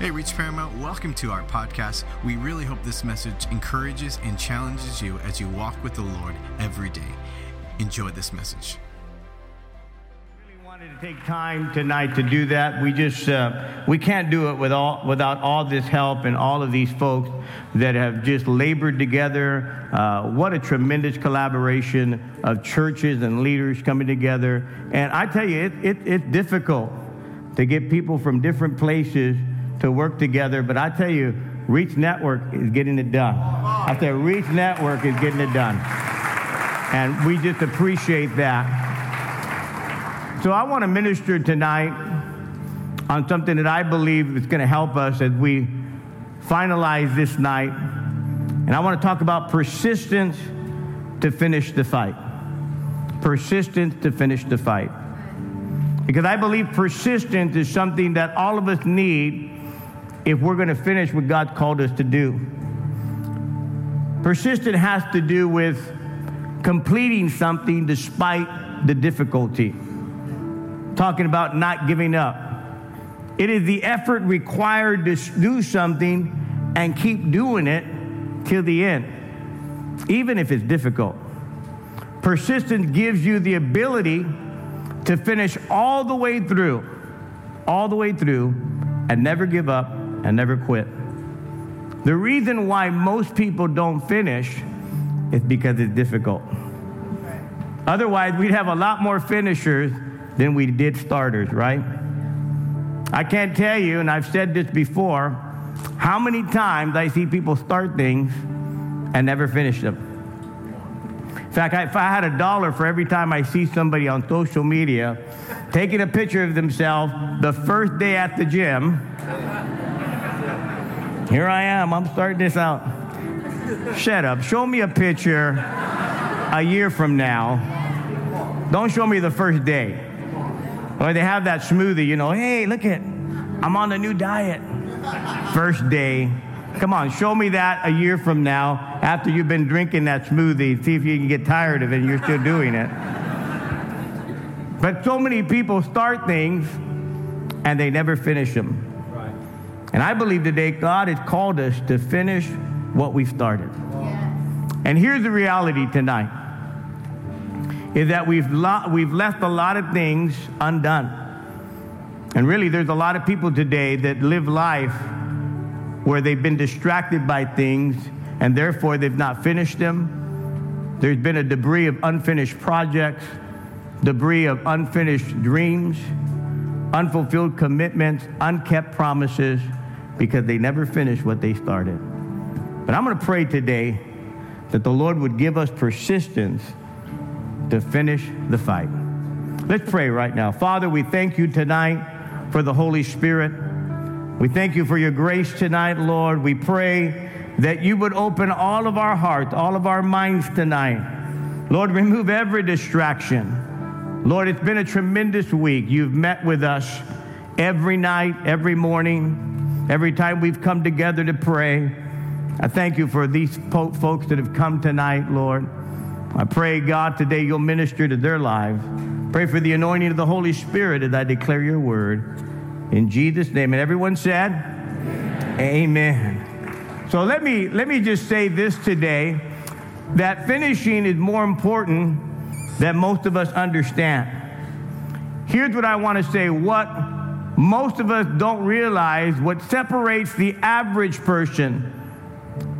Hey, Reach Paramount, welcome to our podcast. We really hope this message encourages and challenges you as you walk with the Lord every day. Enjoy this message. really wanted to take time tonight to do that. We just uh, we can't do it with all, without all this help and all of these folks that have just labored together. Uh, what a tremendous collaboration of churches and leaders coming together. And I tell you, it, it, it's difficult to get people from different places to work together. But I tell you, Reach Network is getting it done. I say Reach Network is getting it done. And we just appreciate that. So I want to minister tonight on something that I believe is going to help us as we finalize this night. And I want to talk about persistence to finish the fight. Persistence to finish the fight. Because I believe persistence is something that all of us need if we're going to finish what God called us to do. Persistent has to do with completing something despite the difficulty. Talking about not giving up. It is the effort required to do something and keep doing it till the end, even if it's difficult. Persistence gives you the ability to finish all the way through, all the way through, and never give up and never quit. The reason why most people don't finish is because it's difficult. Otherwise, we'd have a lot more finishers than we did starters, right? I can't tell you, and I've said this before, how many times I see people start things and never finish them. In fact, if I had a dollar for every time I see somebody on social media taking a picture of themselves the first day at the gym, here I am, I'm starting this out. Shut up. Show me a picture a year from now. Don't show me the first day. Or they have that smoothie, you know, hey, look at, I'm on a new diet. First day. Come on, show me that a year from now after you've been drinking that smoothie. See if you can get tired of it and you're still doing it. But so many people start things and they never finish them. And I believe today God has called us to finish what we started. And here's the reality tonight is that we've, lo- we've left a lot of things undone. And really, there's a lot of people today that live life where they've been distracted by things and therefore they've not finished them. There's been a debris of unfinished projects, debris of unfinished dreams, unfulfilled commitments, unkept promises because they never finished what they started. But I'm going to pray today that the Lord would give us persistence to finish the fight. Let's pray right now. Father, we thank you tonight for the Holy Spirit. We thank you for your grace tonight, Lord. We pray that you would open all of our hearts, all of our minds tonight. Lord, remove every distraction. Lord, it's been a tremendous week. You've met with us every night, every morning, every time we've come together to pray. I thank you for these po- folks that have come tonight, Lord. I pray, God, today you'll minister to their lives. Pray for the anointing of the Holy Spirit as I declare your word. In Jesus' name. And everyone said, Amen. Amen. So let me, let me just say this today that finishing is more important than most of us understand. Here's what I want to say what most of us don't realize what separates the average person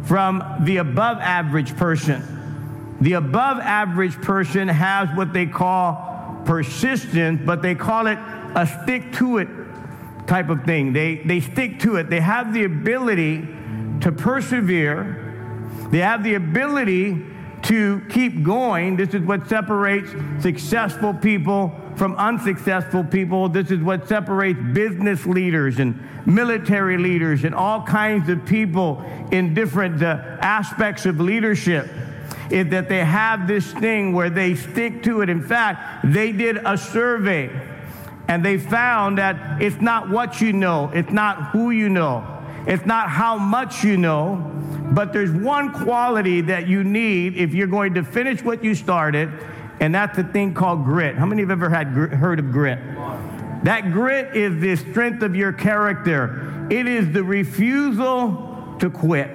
from the above average person. The above average person has what they call persistence, but they call it a stick to it type of thing. They, they stick to it. They have the ability to persevere. They have the ability to keep going. This is what separates successful people from unsuccessful people. This is what separates business leaders and military leaders and all kinds of people in different uh, aspects of leadership. Is that they have this thing where they stick to it. In fact, they did a survey and they found that it's not what you know, it's not who you know, it's not how much you know, but there's one quality that you need if you're going to finish what you started, and that's a thing called grit. How many have ever had gr- heard of grit? That grit is the strength of your character. It is the refusal to quit.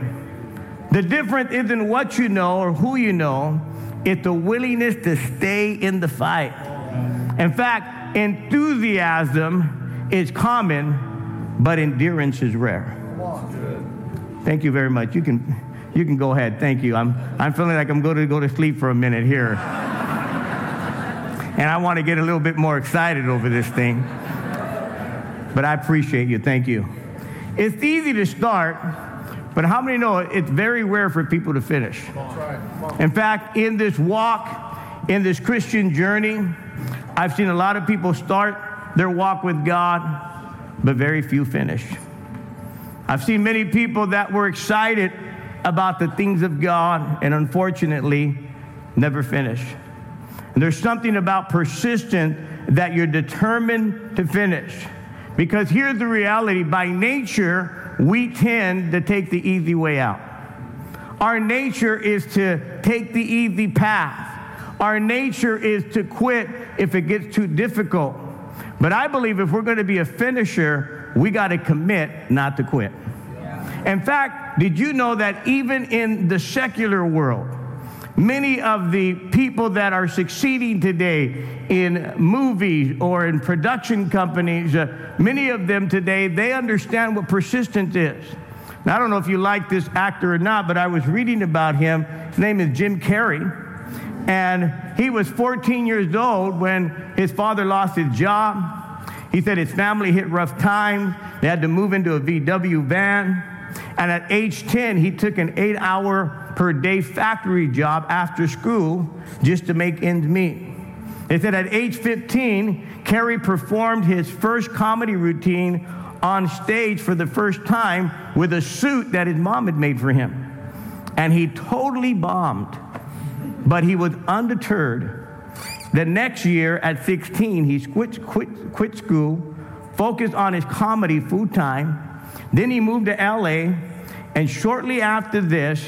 The difference isn't what you know or who you know, it's the willingness to stay in the fight. In fact, enthusiasm is common, but endurance is rare. Thank you very much. You can, you can go ahead. Thank you. I'm, I'm feeling like I'm going to go to sleep for a minute here. and I want to get a little bit more excited over this thing. But I appreciate you. Thank you. It's easy to start, but how many know it's very rare for people to finish? In fact, in this walk, in this Christian journey, I've seen a lot of people start their walk with God, but very few finish. I've seen many people that were excited about the things of God and unfortunately never finish. And there's something about persistent that you're determined to finish. Because here's the reality by nature, we tend to take the easy way out. Our nature is to take the easy path. Our nature is to quit if it gets too difficult. But I believe if we're going to be a finisher, we got to commit not to quit. In fact, did you know that even in the secular world, many of the people that are succeeding today in movies or in production companies, uh, many of them today, they understand what persistence is. Now, I don't know if you like this actor or not, but I was reading about him. His name is Jim Carrey. And he was 14 years old when his father lost his job. He said his family hit rough times. They had to move into a VW van. And at age 10, he took an eight hour per day factory job after school just to make ends meet. They said at age 15, Carrey performed his first comedy routine on stage for the first time with a suit that his mom had made for him. And he totally bombed, but he was undeterred the next year, at 16, he quit, quit, quit school, focused on his comedy full time. Then he moved to LA, and shortly after this,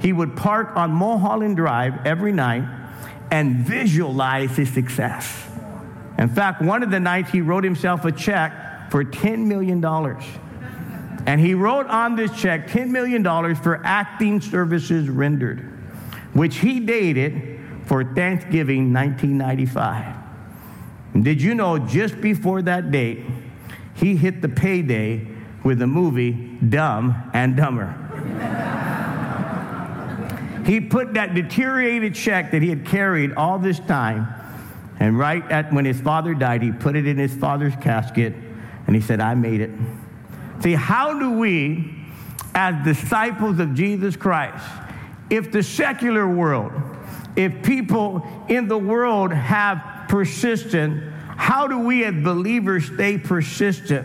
he would park on Mulholland Drive every night and visualize his success. In fact, one of the nights he wrote himself a check for $10 million. And he wrote on this check $10 million for acting services rendered, which he dated for Thanksgiving 1995. did you know just before that date, he hit the payday with the movie Dumb and Dumber? he put that deteriorated check that he had carried all this time, and right at when his father died, he put it in his father's casket, and he said, I made it. See, how do we, as disciples of Jesus Christ, if the secular world, if people in the world have persistent, how do we as believers stay persistent?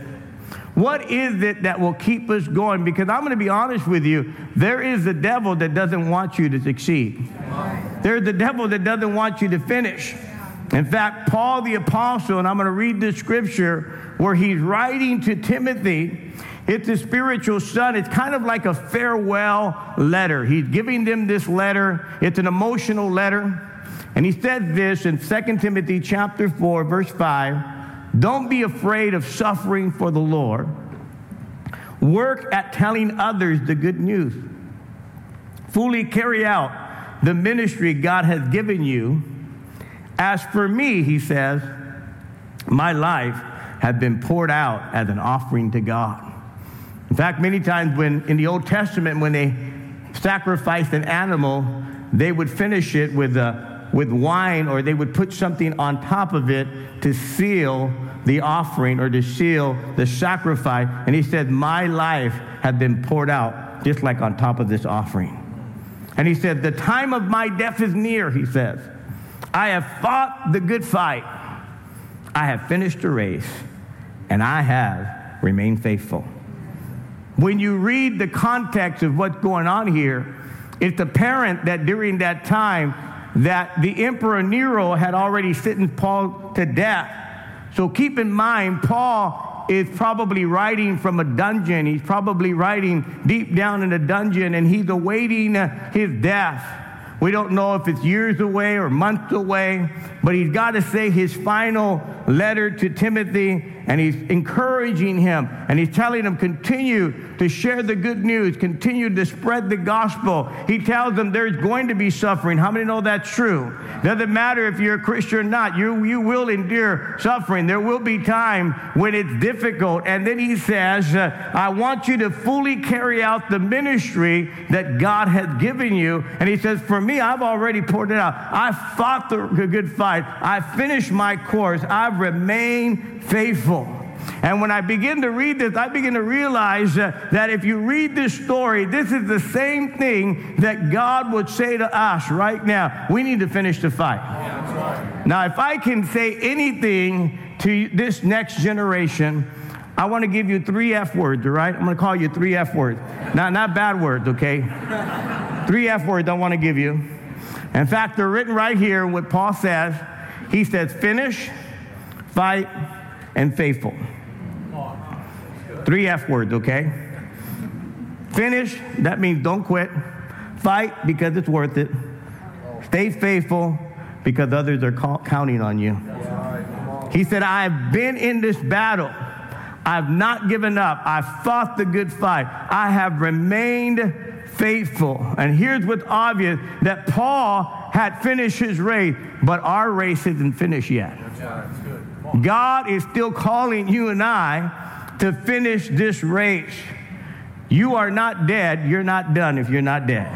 What is it that will keep us going? Because I'm going to be honest with you, there is the devil that doesn't want you to succeed. There's the devil that doesn't want you to finish. In fact, Paul the apostle, and I'm going to read this scripture where he's writing to Timothy, it's a spiritual son. It's kind of like a farewell letter. He's giving them this letter. It's an emotional letter. And he said this in 2 Timothy chapter 4, verse 5. Don't be afraid of suffering for the Lord. Work at telling others the good news. Fully carry out the ministry God has given you. As for me, he says, my life has been poured out as an offering to God. In fact, many times when in the Old Testament, when they sacrificed an animal, they would finish it with, uh, with wine or they would put something on top of it to seal the offering or to seal the sacrifice. And he said, My life had been poured out just like on top of this offering. And he said, The time of my death is near, he says. I have fought the good fight. I have finished the race, and I have remained faithful. When you read the context of what's going on here, it's apparent that during that time that the Emperor Nero had already sentenced Paul to death. So keep in mind, Paul is probably writing from a dungeon. He's probably writing deep down in a dungeon and he's awaiting his death. We don't know if it's years away or months away, but he's got to say his final letter to Timothy and he's encouraging him and he's telling him, continue to share the good news, continue to spread the gospel. He tells them there's going to be suffering. How many know that's true? Doesn't matter if you're a Christian or not, you, you will endure suffering. There will be time when it's difficult. And then he says, uh, I want you to fully carry out the ministry that God has given you. And he says, For me, I've already poured it out. I fought the good fight. I finished my course. I've remained faithful. And when I begin to read this, I begin to realize uh, that if you read this story, this is the same thing that God would say to us right now. We need to finish the fight. Yeah, right. Now, if I can say anything to this next generation, I want to give you three F words, all right? I'm going to call you three F words. Not, not bad words, okay? three F words I want to give you. In fact, they're written right here, what Paul says. He says, finish, fight, and faithful. Three F words, okay? Finish, that means don't quit. Fight because it's worth it. Stay faithful because others are counting on you. He said, I've been in this battle. I've not given up. I've fought the good fight. I have remained faithful. And here's what's obvious that Paul had finished his race, but our race isn't finished yet. God is still calling you and I to finish this race. You are not dead. You're not done if you're not dead.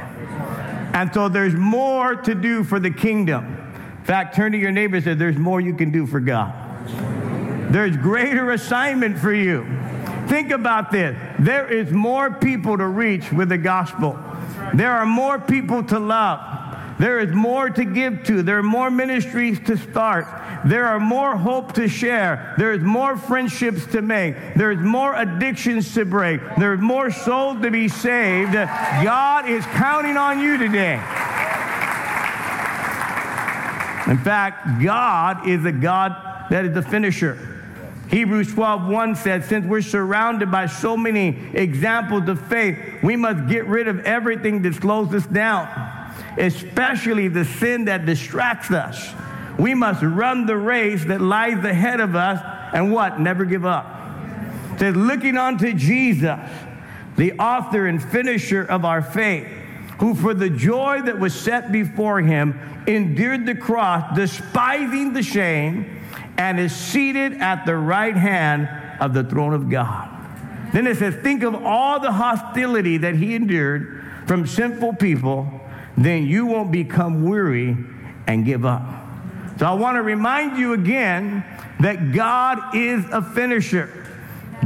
And so there's more to do for the kingdom. In fact, turn to your neighbor and say, There's more you can do for God. There's greater assignment for you. Think about this. There is more people to reach with the gospel. There are more people to love. There is more to give to. There are more ministries to start. There are more hope to share. There is more friendships to make. There is more addictions to break. There is more souls to be saved. God is counting on you today. In fact, God is a God that is the finisher. Hebrews 12, 1 says, Since we're surrounded by so many examples of faith, we must get rid of everything that slows us down, especially the sin that distracts us. We must run the race that lies ahead of us and what? Never give up. It says, looking unto Jesus, the author and finisher of our faith, who for the joy that was set before him endured the cross, despising the shame and is seated at the right hand of the throne of God. Then it says, Think of all the hostility that he endured from sinful people, then you won't become weary and give up. So I want to remind you again that God is a finisher.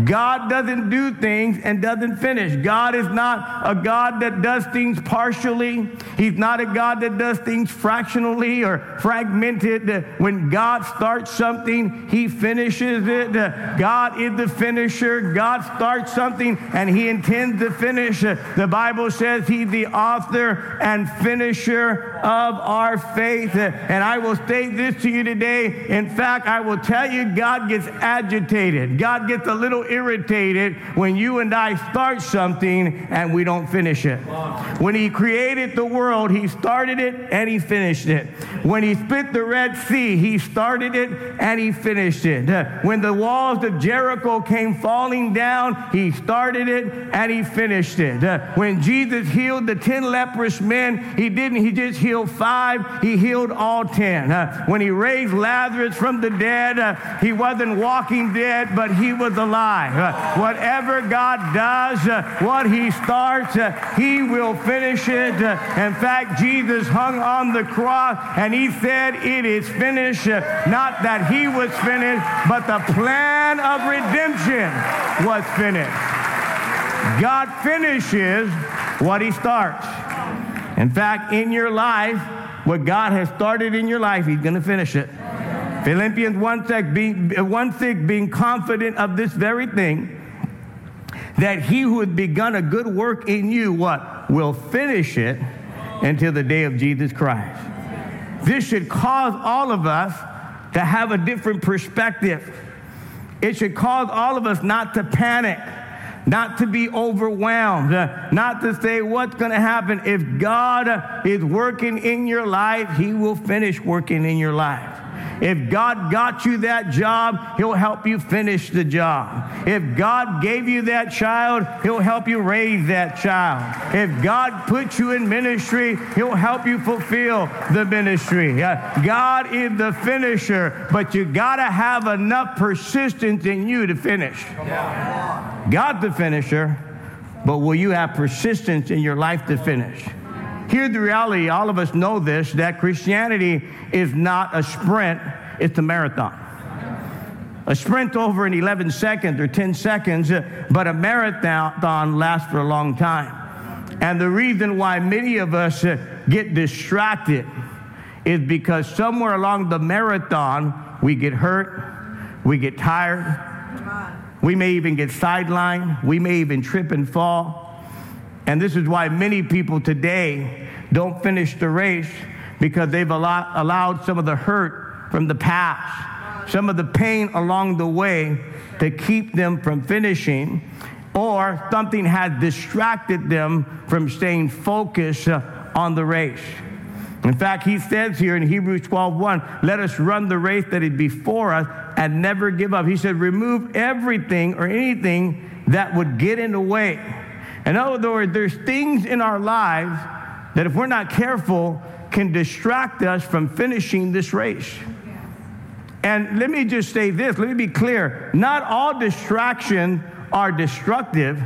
God doesn't do things and doesn't finish. God is not a God that does things partially. He's not a God that does things fractionally or fragmented. When God starts something, He finishes it. God is the finisher. God starts something and He intends to finish. The Bible says He's the author and finisher of our faith. And I will state this to you today. In fact, I will tell you, God gets agitated. God gets a little irritated when you and I start something and we don't finish it. When He created the world, He started it and He finished it. When He split the Red Sea, He started it and He finished it. When the walls of Jericho came falling down, He started it and He finished it. When Jesus healed the 10 leprous men, He didn't, He just healed five, He healed all 10. When He raised Lazarus from the dead, He wasn't walking dead, but He was alive. Uh, whatever God does, uh, what He starts, uh, He will finish it. in fact, Jesus hung on the cross and He said, It is finished. not that He was finished, but the plan of redemption was finished. God finishes what He starts. In fact, in your life, what God has started in your life, He's going to finish it. Philippians 1 6, being, 1 6, being confident of this very thing, that he who had begun a good work in you, what? Will finish it until the day of Jesus Christ. This should cause all of us to have a different perspective. It should cause all of us not to panic, not to be overwhelmed, uh, not to say what's going to happen. If God is working in your life, He will finish working in your life. If God got you that job, He'll help you finish the job. If God gave you that child, He'll help you raise that child. If God put you in ministry, He'll help you fulfill the ministry. God is the finisher, but you got to have enough persistence in you to finish. God's the finisher, but will you have persistence in your life to finish? Here's the reality all of us know this that Christianity is not a sprint, it's a marathon. A sprint over in 11 seconds or 10 seconds, but a marathon lasts for a long time. And the reason why many of us get distracted is because somewhere along the marathon, we get hurt, we get tired, we may even get sidelined, we may even trip and fall. And this is why many people today don't finish the race because they've allowed some of the hurt from the past, some of the pain along the way to keep them from finishing, or something has distracted them from staying focused uh, on the race. In fact, he says here in Hebrews 12:1, let us run the race that is before us and never give up. He said, remove everything or anything that would get in the way. In other words, there's things in our lives that if we're not careful can distract us from finishing this race. And let me just say this, let me be clear. Not all distractions are destructive,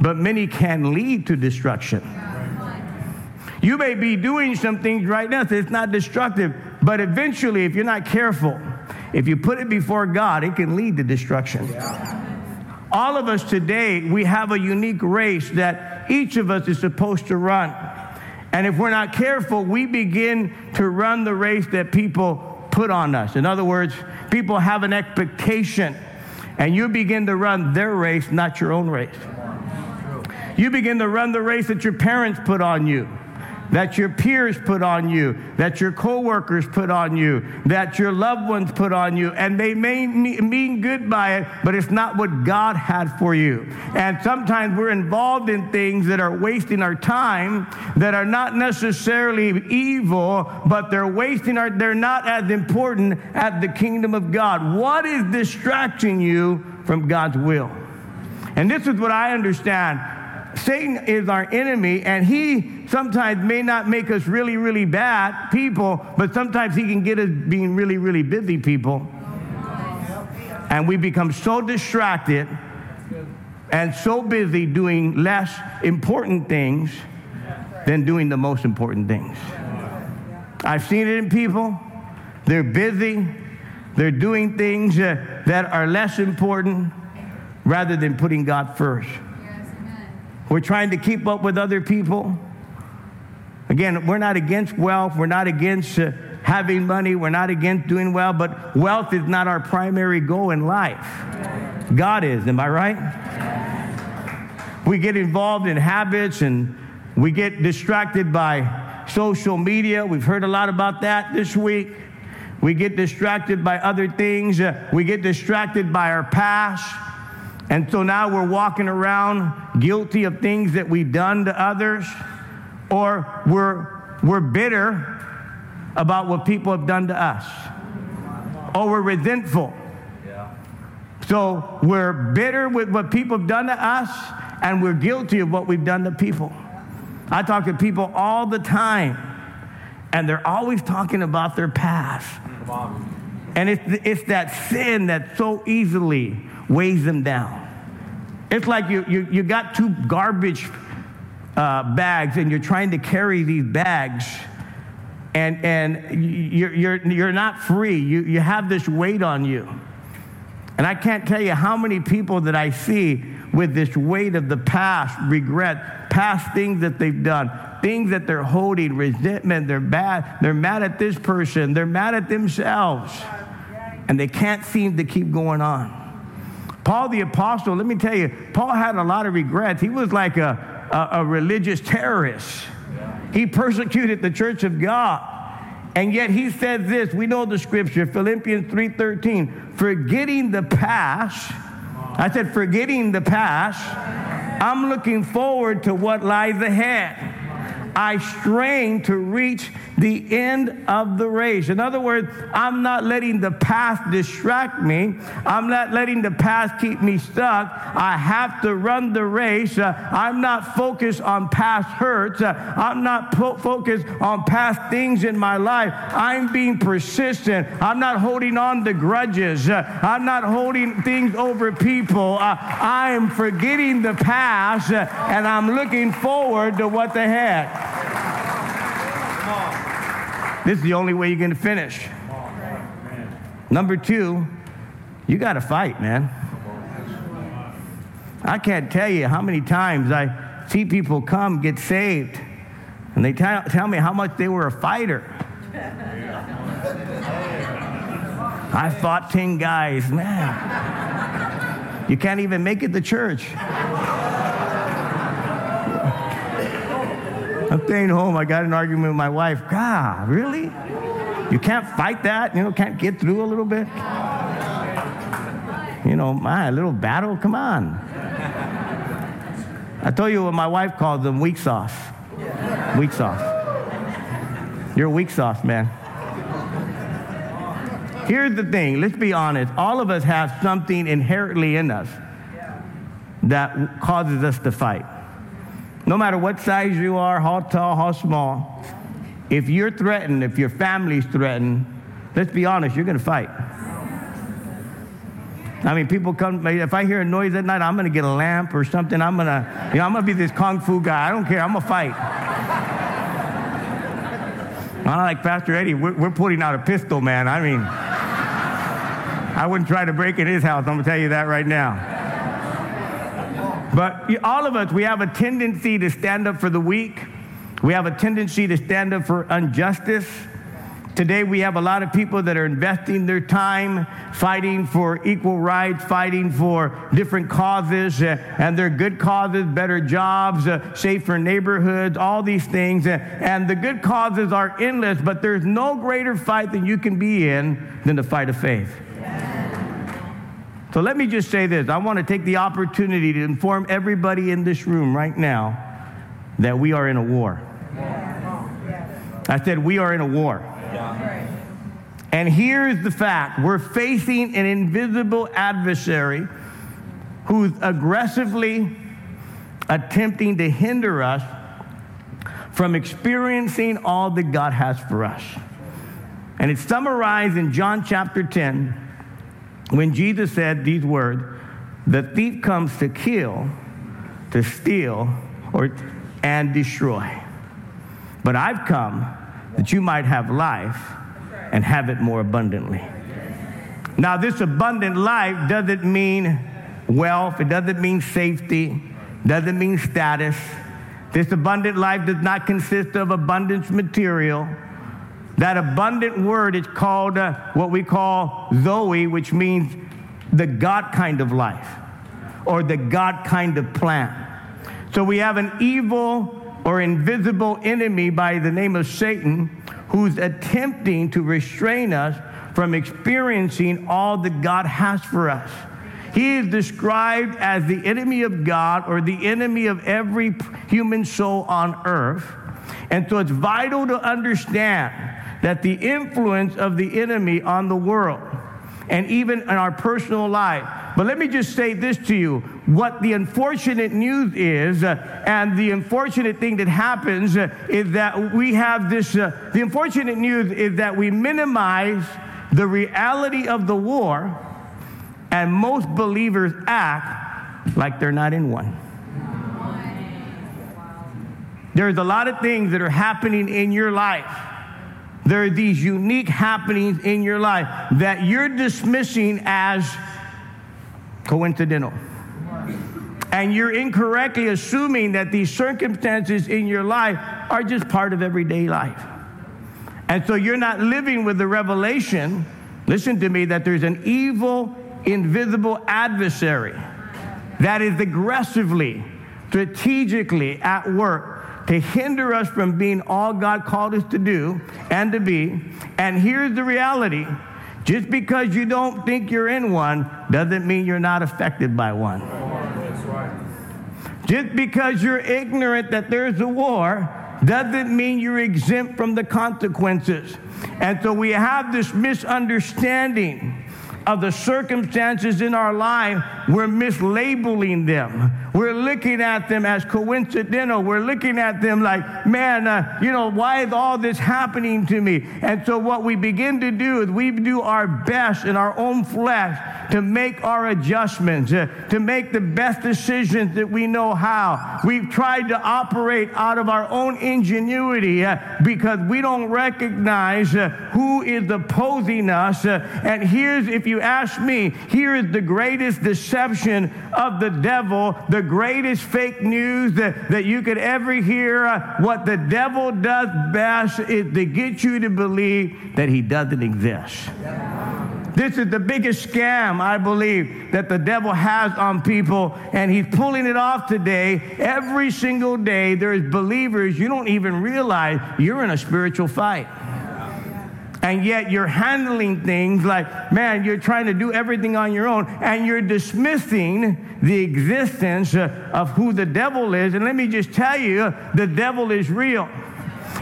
but many can lead to destruction. You may be doing some things right now that it's not destructive, but eventually, if you're not careful, if you put it before God, it can lead to destruction. All of us today, we have a unique race that each of us is supposed to run. And if we're not careful, we begin to run the race that people put on us. In other words, people have an expectation, and you begin to run their race, not your own race. You begin to run the race that your parents put on you that your peers put on you, that your coworkers put on you, that your loved ones put on you, and they may mean good by it, but it's not what God had for you. And sometimes we're involved in things that are wasting our time, that are not necessarily evil, but they're wasting our, they're not as important as the kingdom of God. What is distracting you from God's will? And this is what I understand Satan is our enemy, and he sometimes may not make us really, really bad people, but sometimes he can get us being really, really busy people. And we become so distracted and so busy doing less important things than doing the most important things. I've seen it in people. They're busy, they're doing things that are less important rather than putting God first. We're trying to keep up with other people. Again, we're not against wealth. We're not against uh, having money. We're not against doing well, but wealth is not our primary goal in life. God is, am I right? We get involved in habits and we get distracted by social media. We've heard a lot about that this week. We get distracted by other things. Uh, we get distracted by our past. And so now we're walking around guilty of things that we've done to others, or we're, we're bitter about what people have done to us, or we're resentful. So we're bitter with what people have done to us, and we're guilty of what we've done to people. I talk to people all the time, and they're always talking about their past. And it's, it's that sin that so easily weighs them down. It's like you, you, you got two garbage uh, bags and you're trying to carry these bags and, and you're, you're, you're not free. You, you have this weight on you. And I can't tell you how many people that I see with this weight of the past, regret, past things that they've done, things that they're holding, resentment, they're bad, they're mad at this person, they're mad at themselves, and they can't seem to keep going on. Paul the Apostle, let me tell you, Paul had a lot of regrets. He was like a, a, a religious terrorist. He persecuted the church of God. And yet he said this, we know the scripture, Philippians 3:13, forgetting the past. I said forgetting the past. I'm looking forward to what lies ahead. I strain to reach the end of the race. In other words, I'm not letting the past distract me. I'm not letting the past keep me stuck. I have to run the race. Uh, I'm not focused on past hurts. Uh, I'm not po- focused on past things in my life. I'm being persistent. I'm not holding on to grudges. Uh, I'm not holding things over people. Uh, I'm forgetting the past uh, and I'm looking forward to what the heck. This is the only way you're going to finish. Number two, you got to fight, man. I can't tell you how many times I see people come get saved and they t- tell me how much they were a fighter. I fought 10 guys, man. You can't even make it to church. I'm staying home. I got an argument with my wife. God, really? You can't fight that? You know, can't get through a little bit? You know, my little battle? Come on. I told you what my wife calls them weeks off. Weeks off. You're weeks off, man. Here's the thing let's be honest. All of us have something inherently in us that causes us to fight. No matter what size you are, how tall, how small, if you're threatened, if your family's threatened, let's be honest, you're going to fight. I mean, people come, if I hear a noise at night, I'm to get a lamp or something. I'm to, you know, I'm to be this kung fu guy. I don't care. I'm to fight. Not like Pastor Eddie. We're, we're putting out a pistol, man. I mean, I wouldn't try to break in his house. I'm to tell you that right now. But all of us, we have a tendency to stand up for the weak. We have a tendency to stand up for injustice. Today, we have a lot of people that are investing their time fighting for equal rights, fighting for different causes, uh, and they're good causes, better jobs, uh, safer neighborhoods, all these things. Uh, and the good causes are endless, but there's no greater fight that you can be in than the fight of faith. So let me just say this. I want to take the opportunity to inform everybody in this room right now that we are in a war. I said, we are in a war. And here's the fact we're facing an invisible adversary who's aggressively attempting to hinder us from experiencing all that God has for us. And it's summarized in John chapter 10 when Jesus said these words, the thief comes to kill, to steal, or, and destroy. But I've come that you might have life and have it more abundantly. Now, this abundant life doesn't mean wealth, it doesn't mean safety, doesn't mean status. This abundant life does not consist of abundance material. That abundant word is called uh, what we call Zoe, which means the God kind of life or the God kind of plan. So we have an evil or invisible enemy by the name of Satan who's attempting to restrain us from experiencing all that God has for us. He is described as the enemy of God or the enemy of every human soul on earth. And so it's vital to understand that the influence of the enemy on the world and even in our personal life. But let me just say this to you. What the unfortunate news is, uh, and the unfortunate thing that happens uh, is that we have this, uh, the unfortunate news is that we minimize the reality of the war, and most believers act like they're not in one. There's a lot of things that are happening in your life there are these unique happenings in your life that you're dismissing as coincidental. And you're incorrectly assuming that these circumstances in your life are just part of everyday life. And so you're not living with the revelation, listen to me, that there's an evil, invisible adversary that is aggressively, strategically at work to hinder us from being all God called us to do and to be. And here's the reality just because you don't think you're in one doesn't mean you're not affected by one. Just because you're ignorant that there's a war doesn't mean you're exempt from the consequences. And so we have this misunderstanding of the circumstances in our life, we're mislabeling them. We're looking at them as coincidental. We're looking at them like, man, uh, you know, why is all this happening to me? And so what we begin to do is we do our best in our own flesh to make our adjustments, uh, to make the best decisions that we know how. We've tried to operate out of our own ingenuity uh, because we don't recognize uh, who is opposing us. Uh, and here's, if you ask me, here is the greatest deception of the devil, the greatest fake news that, that you could ever hear. Uh, what the devil does best is to get you to believe that he doesn't exist. This is the biggest scam, I believe, that the devil has on people, and he's pulling it off today. Every single day, there's believers, you don't even realize you're in a spiritual fight. And yet you're handling things like, man, you're trying to do everything on your own, and you're dismissing the existence uh, of who the devil is. And let me just tell you, the devil is real.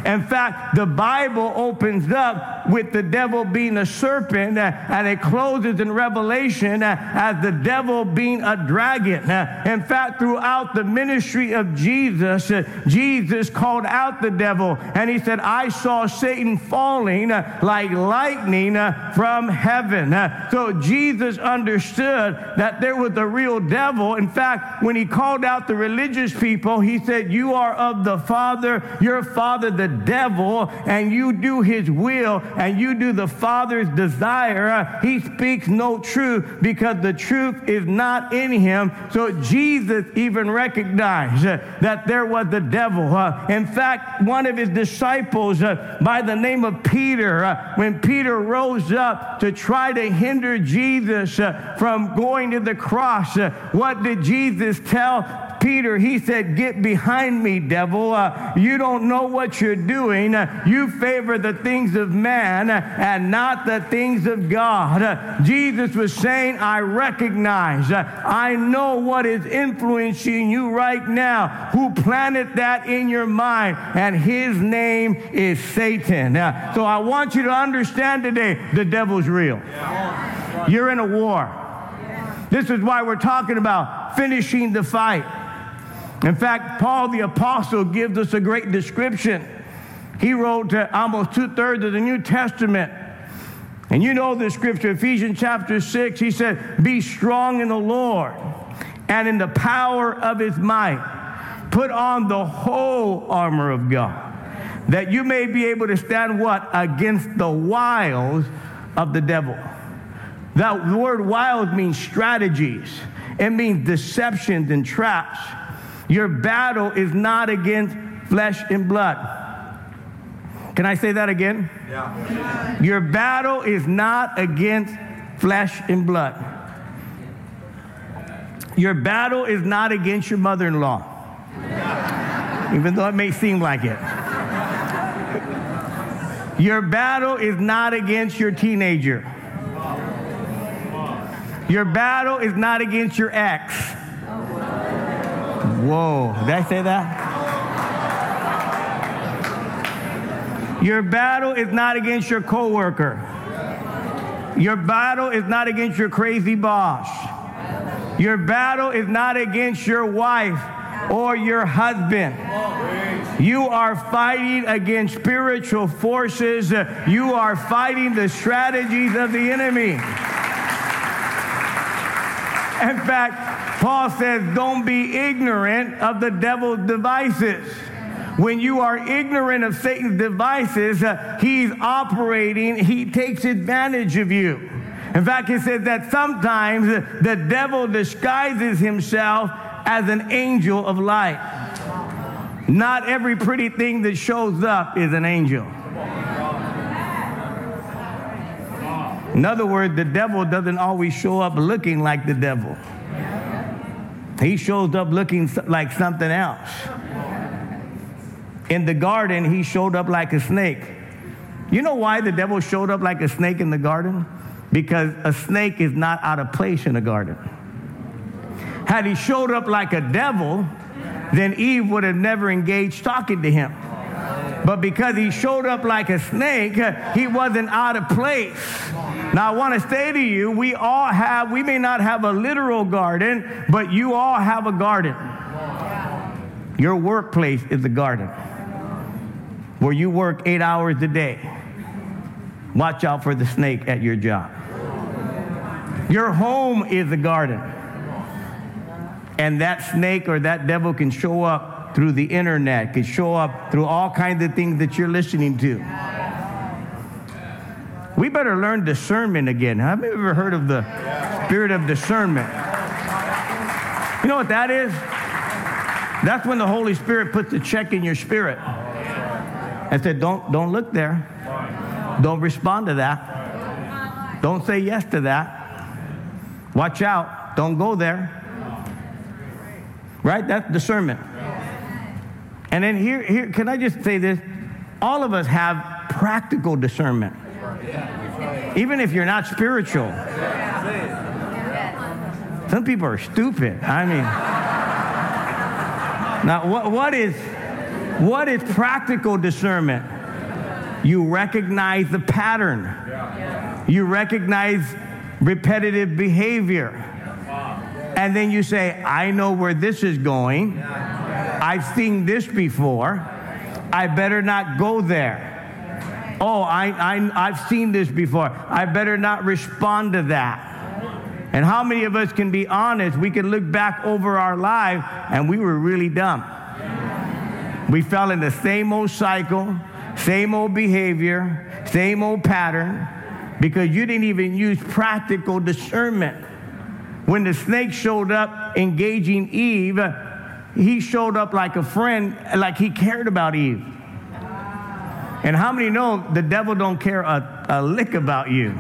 In fact, the Bible opens up with the devil being a serpent, uh, and it closes in Revelation uh, as the devil being a dragon. Uh, in fact, throughout the ministry of Jesus, Jesus called out the devil, and he said, I saw Satan falling like lightning from heaven. so Jesus understood that there was a real devil. In fact, when he called out the religious people, he said, You are of the Father, your father, the devil and you do his will and you do the Father's desire, he speaks no truth because the truth is not in him. So Jesus even recognized that there was the devil. Uh, in fact, one of his disciples uh, by the name of Peter, uh, when Peter rose up to try to hinder Jesus from going to the cross, what did Jesus tell Peter, he said, Get behind me, devil. Uh, you don't know what you're doing. Uh, you favor the things of man uh, and not the things of God. Uh, Jesus was saying, I recognize, I know what is influencing you right now, who planted that in your mind, and his name is Satan. So I want you to understand today the devil's real. You're in a war. This is why we're talking about finishing the fight. In fact, Paul the Apostle gives us a great description. He wrote almost two thirds of the New Testament. And you know the scripture, Ephesians chapter 6, he said, Be strong in the Lord and in the power of his might. Put on the whole armor of God, that you may be able to stand what? Against the wiles of the devil. That word wiles means strategies, it means deceptions and traps. Your battle is not against flesh and blood. Can I say that again? Yeah. Your battle is not against flesh and blood. Your battle is not against your mother in law, even though it may seem like it. Your battle is not against your teenager. Your battle is not against your ex. Whoa, did I say that? Your battle is not against your coworker. Your battle is not against your crazy boss. Your battle is not against your wife or your husband. You are fighting against spiritual forces. You are fighting the strategies of the enemy. In fact, Paul says, don't be ignorant of the devil's devices. When you are ignorant of Satan's devices, uh, he's operating, he takes advantage of you. In fact, he says that sometimes the devil disguises himself as an angel of light. Not every pretty thing that shows up is an angel. In other words, the devil doesn't always show up looking like the devil. He shows up looking like something else. In the garden, he showed up like a snake. You know why the devil showed up like a snake in the garden? Because a snake is not out of place in a garden. Had he showed up like a devil, then Eve would have never engaged talking to him. But because he showed up like a snake, he wasn't out of place. Now, I want to say to you, we all have, we may not have a literal garden, but you all have a garden. Your workplace is a garden where you work eight hours a day. Watch out for the snake at your job. Your home is a garden. And that snake or that devil can show up through the internet, can show up through all kinds of things that you're listening to. We better learn discernment again. Have you ever heard of the spirit of discernment? You know what that is? That's when the Holy Spirit puts a check in your spirit and said, Don't, don't look there. Don't respond to that. Don't say yes to that. Watch out. Don't go there. Right? That's discernment. And then here, here, can I just say this? All of us have practical discernment. Even if you're not spiritual. Some people are stupid. I mean, now what, what is what is practical discernment? You recognize the pattern. You recognize repetitive behavior. And then you say, I know where this is going. I've seen this before. I better not go there. Oh, I, I, I've seen this before. I better not respond to that. And how many of us can be honest? We can look back over our life and we were really dumb. We fell in the same old cycle, same old behavior, same old pattern, because you didn't even use practical discernment. When the snake showed up engaging Eve, he showed up like a friend, like he cared about Eve. And how many know the devil don't care a, a lick about you?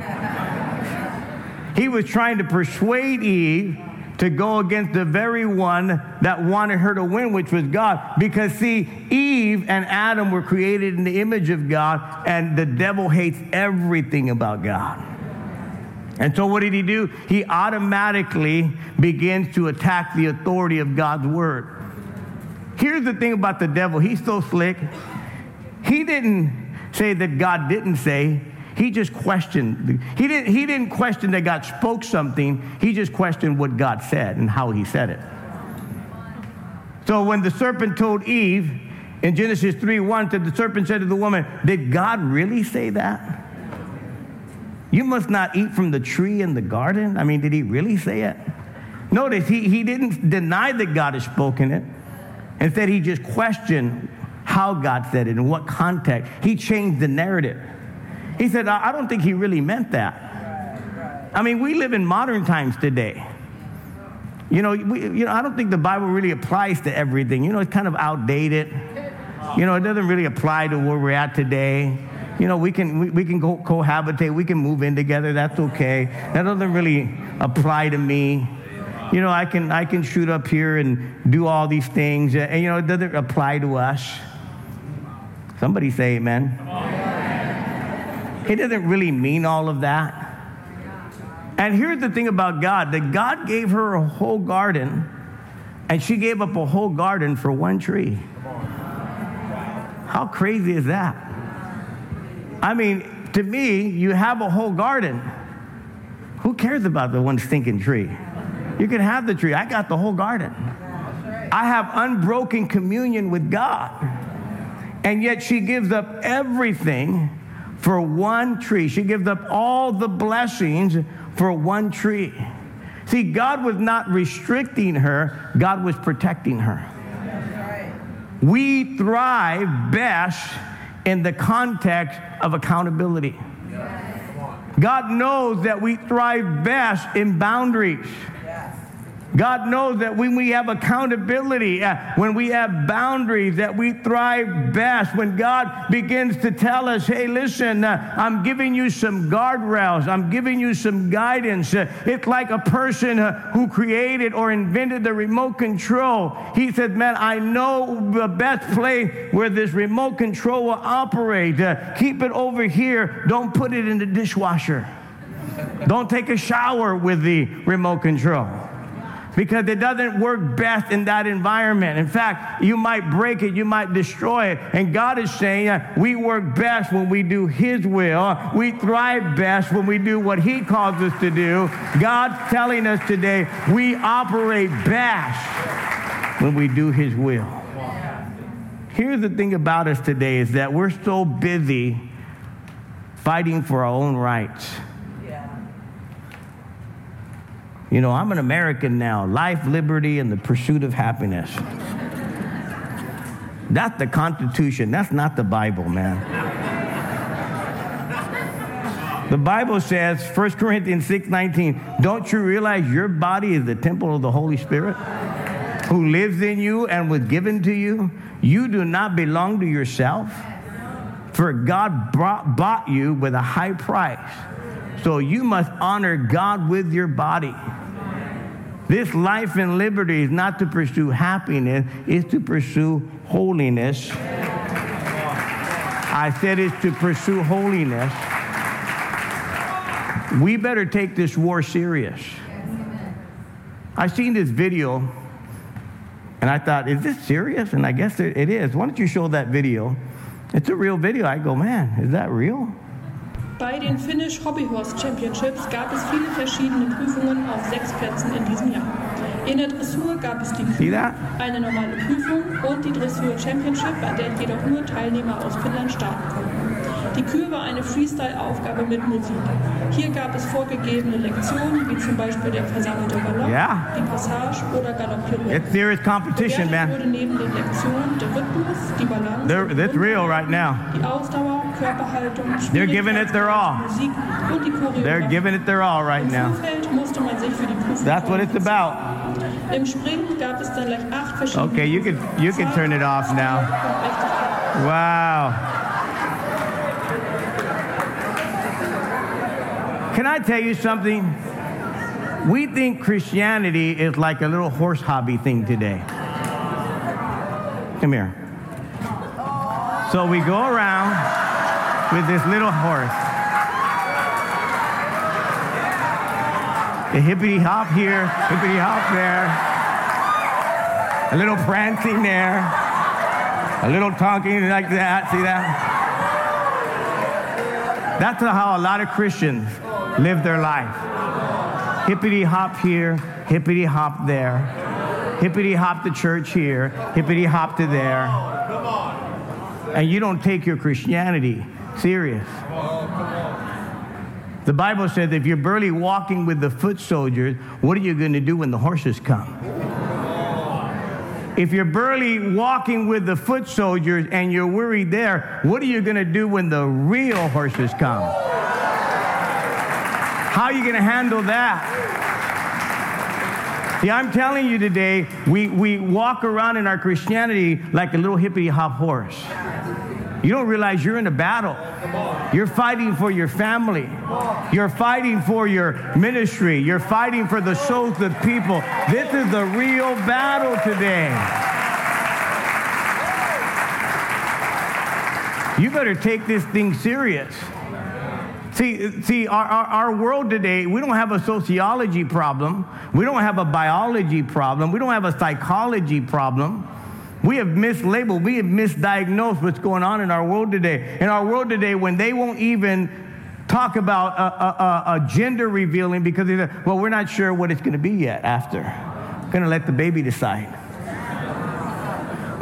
He was trying to persuade Eve to go against the very one that wanted her to win, which was God. Because, see, Eve and Adam were created in the image of God, and the devil hates everything about God. And so, what did he do? He automatically begins to attack the authority of God's word. Here's the thing about the devil he's so slick. He didn't say that God didn't say, he just questioned. He didn't, he didn't question that God spoke something. He just questioned what God said and how he said it. So when the serpent told Eve in Genesis 3 1, that the serpent said to the woman, Did God really say that? You must not eat from the tree in the garden? I mean, did he really say it? Notice he, he didn't deny that God had spoken it. Instead, he just questioned how God said it and what context. He changed the narrative. He said, I don't think he really meant that. I mean, we live in modern times today. You know, we, you know, I don't think the Bible really applies to everything. You know, it's kind of outdated. You know, it doesn't really apply to where we're at today. You know, we can, we, we can go cohabitate, we can move in together, that's okay. That doesn't really apply to me. You know, I can, I can shoot up here and do all these things, and, you know, it doesn't apply to us. Somebody say amen. He doesn't really mean all of that. And here's the thing about God that God gave her a whole garden, and she gave up a whole garden for one tree. How crazy is that? I mean, to me, you have a whole garden. Who cares about the one stinking tree? You can have the tree. I got the whole garden. I have unbroken communion with God. And yet she gives up everything for one tree. She gives up all the blessings for one tree. See, God was not restricting her, God was protecting her. We thrive best in the context of accountability. God knows that we thrive best in boundaries. God knows that when we have accountability, uh, when we have boundaries, that we thrive best. When God begins to tell us, hey, listen, uh, I'm giving you some guardrails, I'm giving you some guidance. Uh, it's like a person uh, who created or invented the remote control. He said, man, I know the best place where this remote control will operate. Uh, keep it over here, don't put it in the dishwasher. Don't take a shower with the remote control. Because it doesn't work best in that environment. In fact, you might break it, you might destroy it. And God is saying uh, we work best when we do His will. We thrive best when we do what He calls us to do. God's telling us today we operate best when we do His will. Here's the thing about us today is that we're so busy fighting for our own rights. You know, I'm an American now. Life, liberty, and the pursuit of happiness. That's the Constitution. That's not the Bible, man. The Bible says, 1 Corinthians 6 19, don't you realize your body is the temple of the Holy Spirit who lives in you and was given to you? You do not belong to yourself, for God brought, bought you with a high price. So you must honor God with your body. This life and liberty is not to pursue happiness, it's to pursue holiness. I said it's to pursue holiness. We better take this war serious. I seen this video and I thought, is this serious? And I guess it is. Why don't you show that video? It's a real video. I go, man, is that real? Bei den Finnish Hobbyhorse Championships gab es viele verschiedene Prüfungen auf sechs Plätzen in diesem Jahr. In der Dressur gab es die Kühe, eine normale Prüfung und die Dressur Championship, bei der jedoch nur Teilnehmer aus Finnland starten konnten. Die Kür war eine Freestyle-Aufgabe mit Musik. Hier gab es vorgegebene Lektionen, wie zum Beispiel der versammelte Ballon, yeah. die Passage oder Galoppirouette. It's serious competition, man. wurde neben den Lektionen der Rhythmus, die Balance, They're, that's real right now. die Ausdauer, They're giving it their all. They're giving it their all right now. That's what it's about. Okay, you can you can turn it off now. Wow. Can I tell you something? We think Christianity is like a little horse hobby thing today. Come here. So we go around with this little horse. The hippity hop here, hippity hop there, a little prancing there, a little talking like that. See that? That's how a lot of Christians live their life. Hippity hop here, hippity hop there, hippity hop to church here, hippity hop to there. And you don't take your Christianity serious. The Bible says if you're barely walking with the foot soldiers, what are you going to do when the horses come? If you're barely walking with the foot soldiers and you're worried there, what are you going to do when the real horses come? How are you going to handle that? See, I'm telling you today, we, we walk around in our Christianity like a little hippity hop horse. You don't realize you're in a battle. You're fighting for your family. You're fighting for your ministry. You're fighting for the souls of people. This is the real battle today. You better take this thing serious. See, see our, our, our, world today, we don't have a sociology problem. We don't have a biology problem. We don't have a psychology problem. We have mislabeled, we have misdiagnosed what's going on in our world today. In our world today, when they won't even talk about a, a, a gender revealing because they say, well, we're not sure what it's going to be yet after. Going to let the baby decide.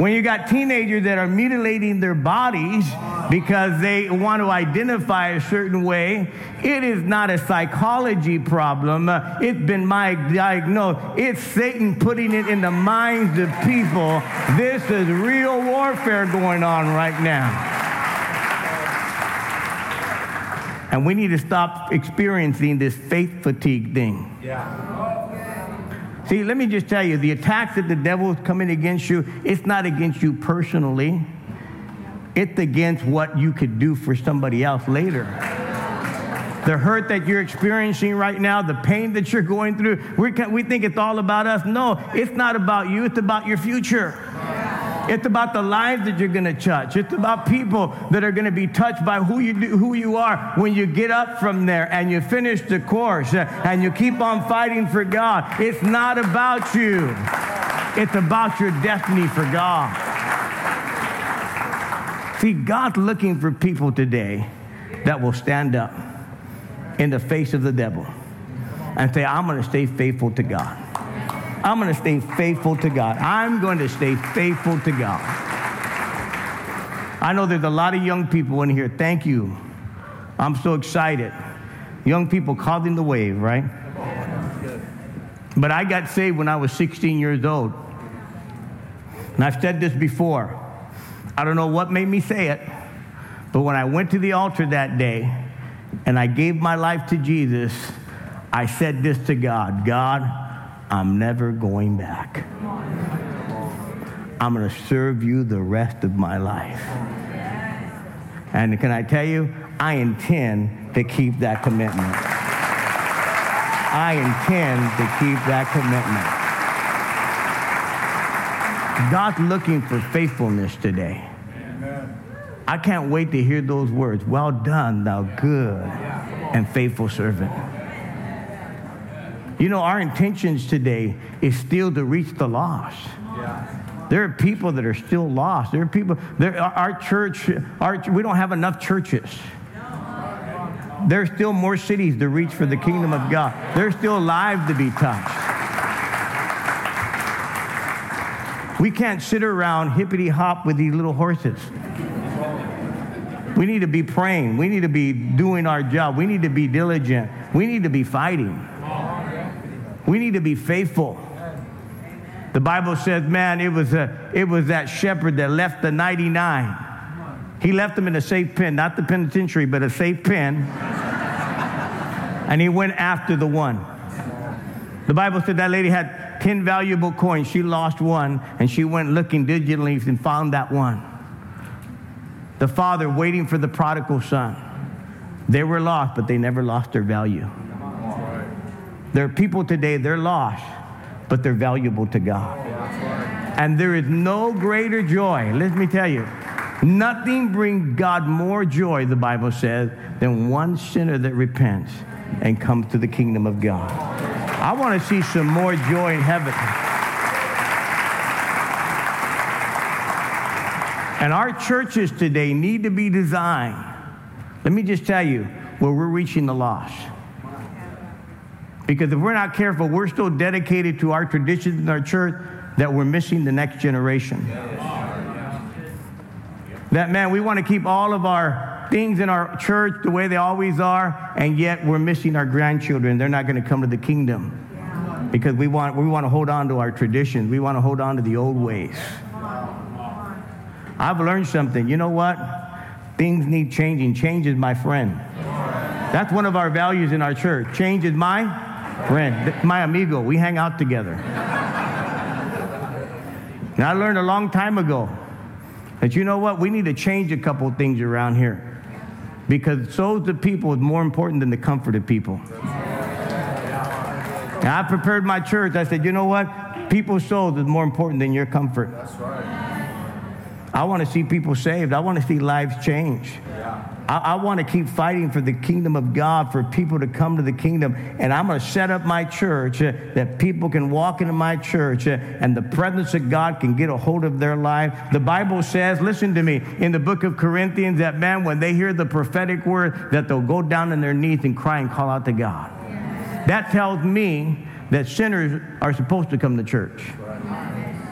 When you got teenagers that are mutilating their bodies because they want to identify a certain way. It is not a psychology problem. It's been my diagnosis. It's Satan putting it in the minds of people. This is real warfare going on right now. And we need to stop experiencing this faith fatigue thing. Yeah. See, let me just tell you the attacks that the devil is coming against you, it's not against you personally. It's against what you could do for somebody else later. The hurt that you're experiencing right now, the pain that you're going through, we think it's all about us. No, it's not about you, it's about your future. It's about the lives that you're going to touch. It's about people that are going to be touched by who you do, who you are when you get up from there and you finish the course uh, and you keep on fighting for God. It's not about you. It's about your destiny for God. See, God's looking for people today that will stand up in the face of the devil and say, I'm going to stay faithful to God. I'm going to stay faithful to God. I'm going to stay faithful to God. I know there's a lot of young people in here. Thank you. I'm so excited. Young people causing the wave, right? But I got saved when I was 16 years old. And I've said this before. I don't know what made me say it, but when I went to the altar that day and I gave my life to Jesus, I said this to God God, I'm never going back. I'm going to serve you the rest of my life. And can I tell you, I intend to keep that commitment. I intend to keep that commitment. God's looking for faithfulness today. I can't wait to hear those words. Well done, thou good and faithful servant. You know, our intentions today is still to reach the lost. Yeah. There are people that are still lost. There are people, there, our church, our, we don't have enough churches. There's still more cities to reach for the kingdom of God. There's still lives to be touched. We can't sit around hippity hop with these little horses. We need to be praying. We need to be doing our job. We need to be diligent. We need to be fighting. We need to be faithful. The Bible says, man, it was, a, it was that shepherd that left the 99. He left them in a safe pen, not the penitentiary, but a safe pen. and he went after the one. The Bible said that lady had 10 valuable coins. She lost one, and she went looking diligently and found that one. The father waiting for the prodigal son. They were lost, but they never lost their value. There are people today, they're lost, but they're valuable to God. And there is no greater joy, let me tell you, nothing brings God more joy, the Bible says, than one sinner that repents and comes to the kingdom of God. I want to see some more joy in heaven. And our churches today need to be designed, let me just tell you, where we're reaching the lost. Because if we're not careful, we're still dedicated to our traditions in our church that we're missing the next generation. That man, we want to keep all of our things in our church the way they always are, and yet we're missing our grandchildren. They're not going to come to the kingdom because we want, we want to hold on to our traditions. We want to hold on to the old ways. I've learned something. You know what? Things need changing. Change is my friend. That's one of our values in our church. Change is my friend, my amigo. We hang out together. and I learned a long time ago that you know what? We need to change a couple of things around here. Because souls of people is more important than the comfort of people. And I prepared my church. I said, you know what? People's souls is more important than your comfort. That's right. I want to see people saved. I want to see lives change. Yeah. I, I want to keep fighting for the kingdom of God, for people to come to the kingdom. And I'm going to set up my church uh, that people can walk into my church uh, and the presence of God can get a hold of their life. The Bible says, listen to me, in the book of Corinthians, that man, when they hear the prophetic word, that they'll go down on their knees and cry and call out to God. That tells me that sinners are supposed to come to church.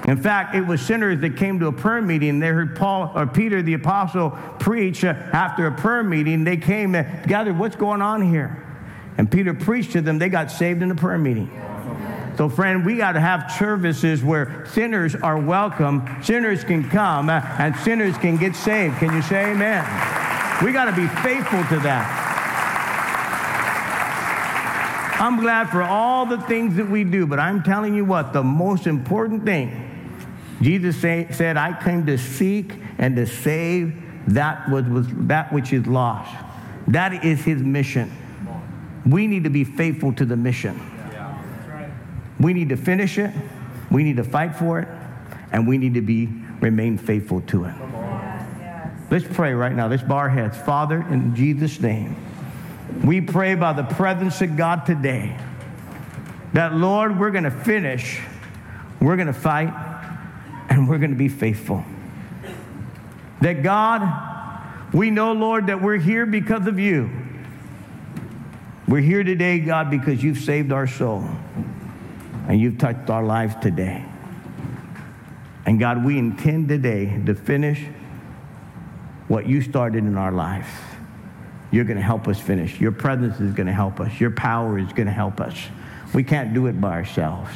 In fact, it was sinners that came to a prayer meeting. They heard Paul or Peter the apostle preach uh, after a prayer meeting. They came and gathered, what's going on here? And Peter preached to them. They got saved in the prayer meeting. So, friend, we got to have services where sinners are welcome, sinners can come, uh, and sinners can get saved. Can you say amen? We got to be faithful to that. I'm glad for all the things that we do, but I'm telling you what, the most important thing Jesus say, said, I came to seek and to save that, was, was, that which is lost. That is his mission. We need to be faithful to the mission. We need to finish it. We need to fight for it. and we need to be remain faithful to it. Let's pray right now. Let's bow our heads. Father, in Jesus' name, we pray by the presence of God today that, Lord, we're going to finish, we're going to fight, and we're going to be faithful. That, God, we know, Lord, that we're here because of you. We're here today, God, because you've saved our soul and you've touched our lives today. And God, we intend today to finish what you started in our lives. You're going to help us finish. Your presence is going to help us. Your power is going to help us. We can't do it by ourselves.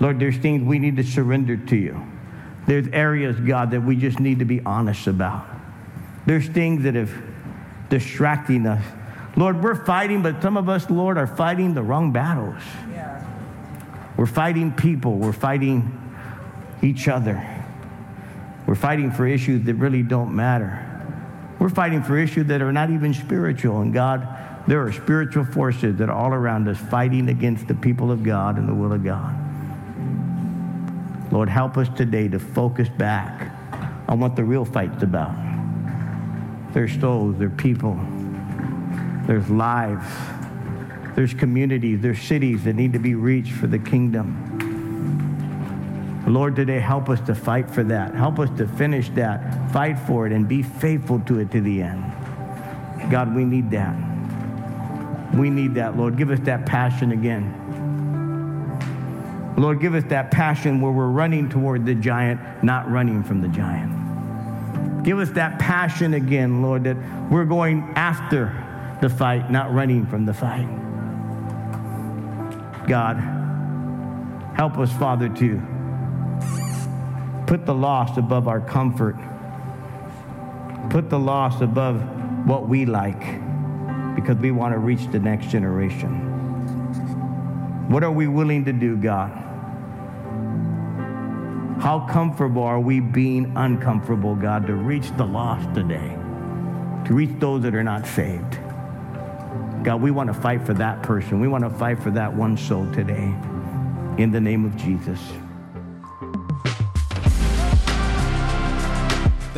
Lord, there's things we need to surrender to you. There's areas, God, that we just need to be honest about. There's things that have distracting us. Lord, we're fighting, but some of us, Lord, are fighting the wrong battles. Yeah. We're fighting people. We're fighting each other. We're fighting for issues that really don't matter. We're fighting for issues that are not even spiritual. And God, there are spiritual forces that are all around us fighting against the people of God and the will of God. Lord, help us today to focus back on what the real fight's about. There's souls, there's people, there's lives, there's communities, there's cities that need to be reached for the kingdom. Lord, today help us to fight for that. Help us to finish that, fight for it, and be faithful to it to the end. God, we need that. We need that, Lord. Give us that passion again. Lord, give us that passion where we're running toward the giant, not running from the giant. Give us that passion again, Lord, that we're going after the fight, not running from the fight. God, help us, Father, to Put the loss above our comfort. Put the loss above what we like because we want to reach the next generation. What are we willing to do, God? How comfortable are we being uncomfortable, God, to reach the lost today, to reach those that are not saved? God, we want to fight for that person. We want to fight for that one soul today. In the name of Jesus.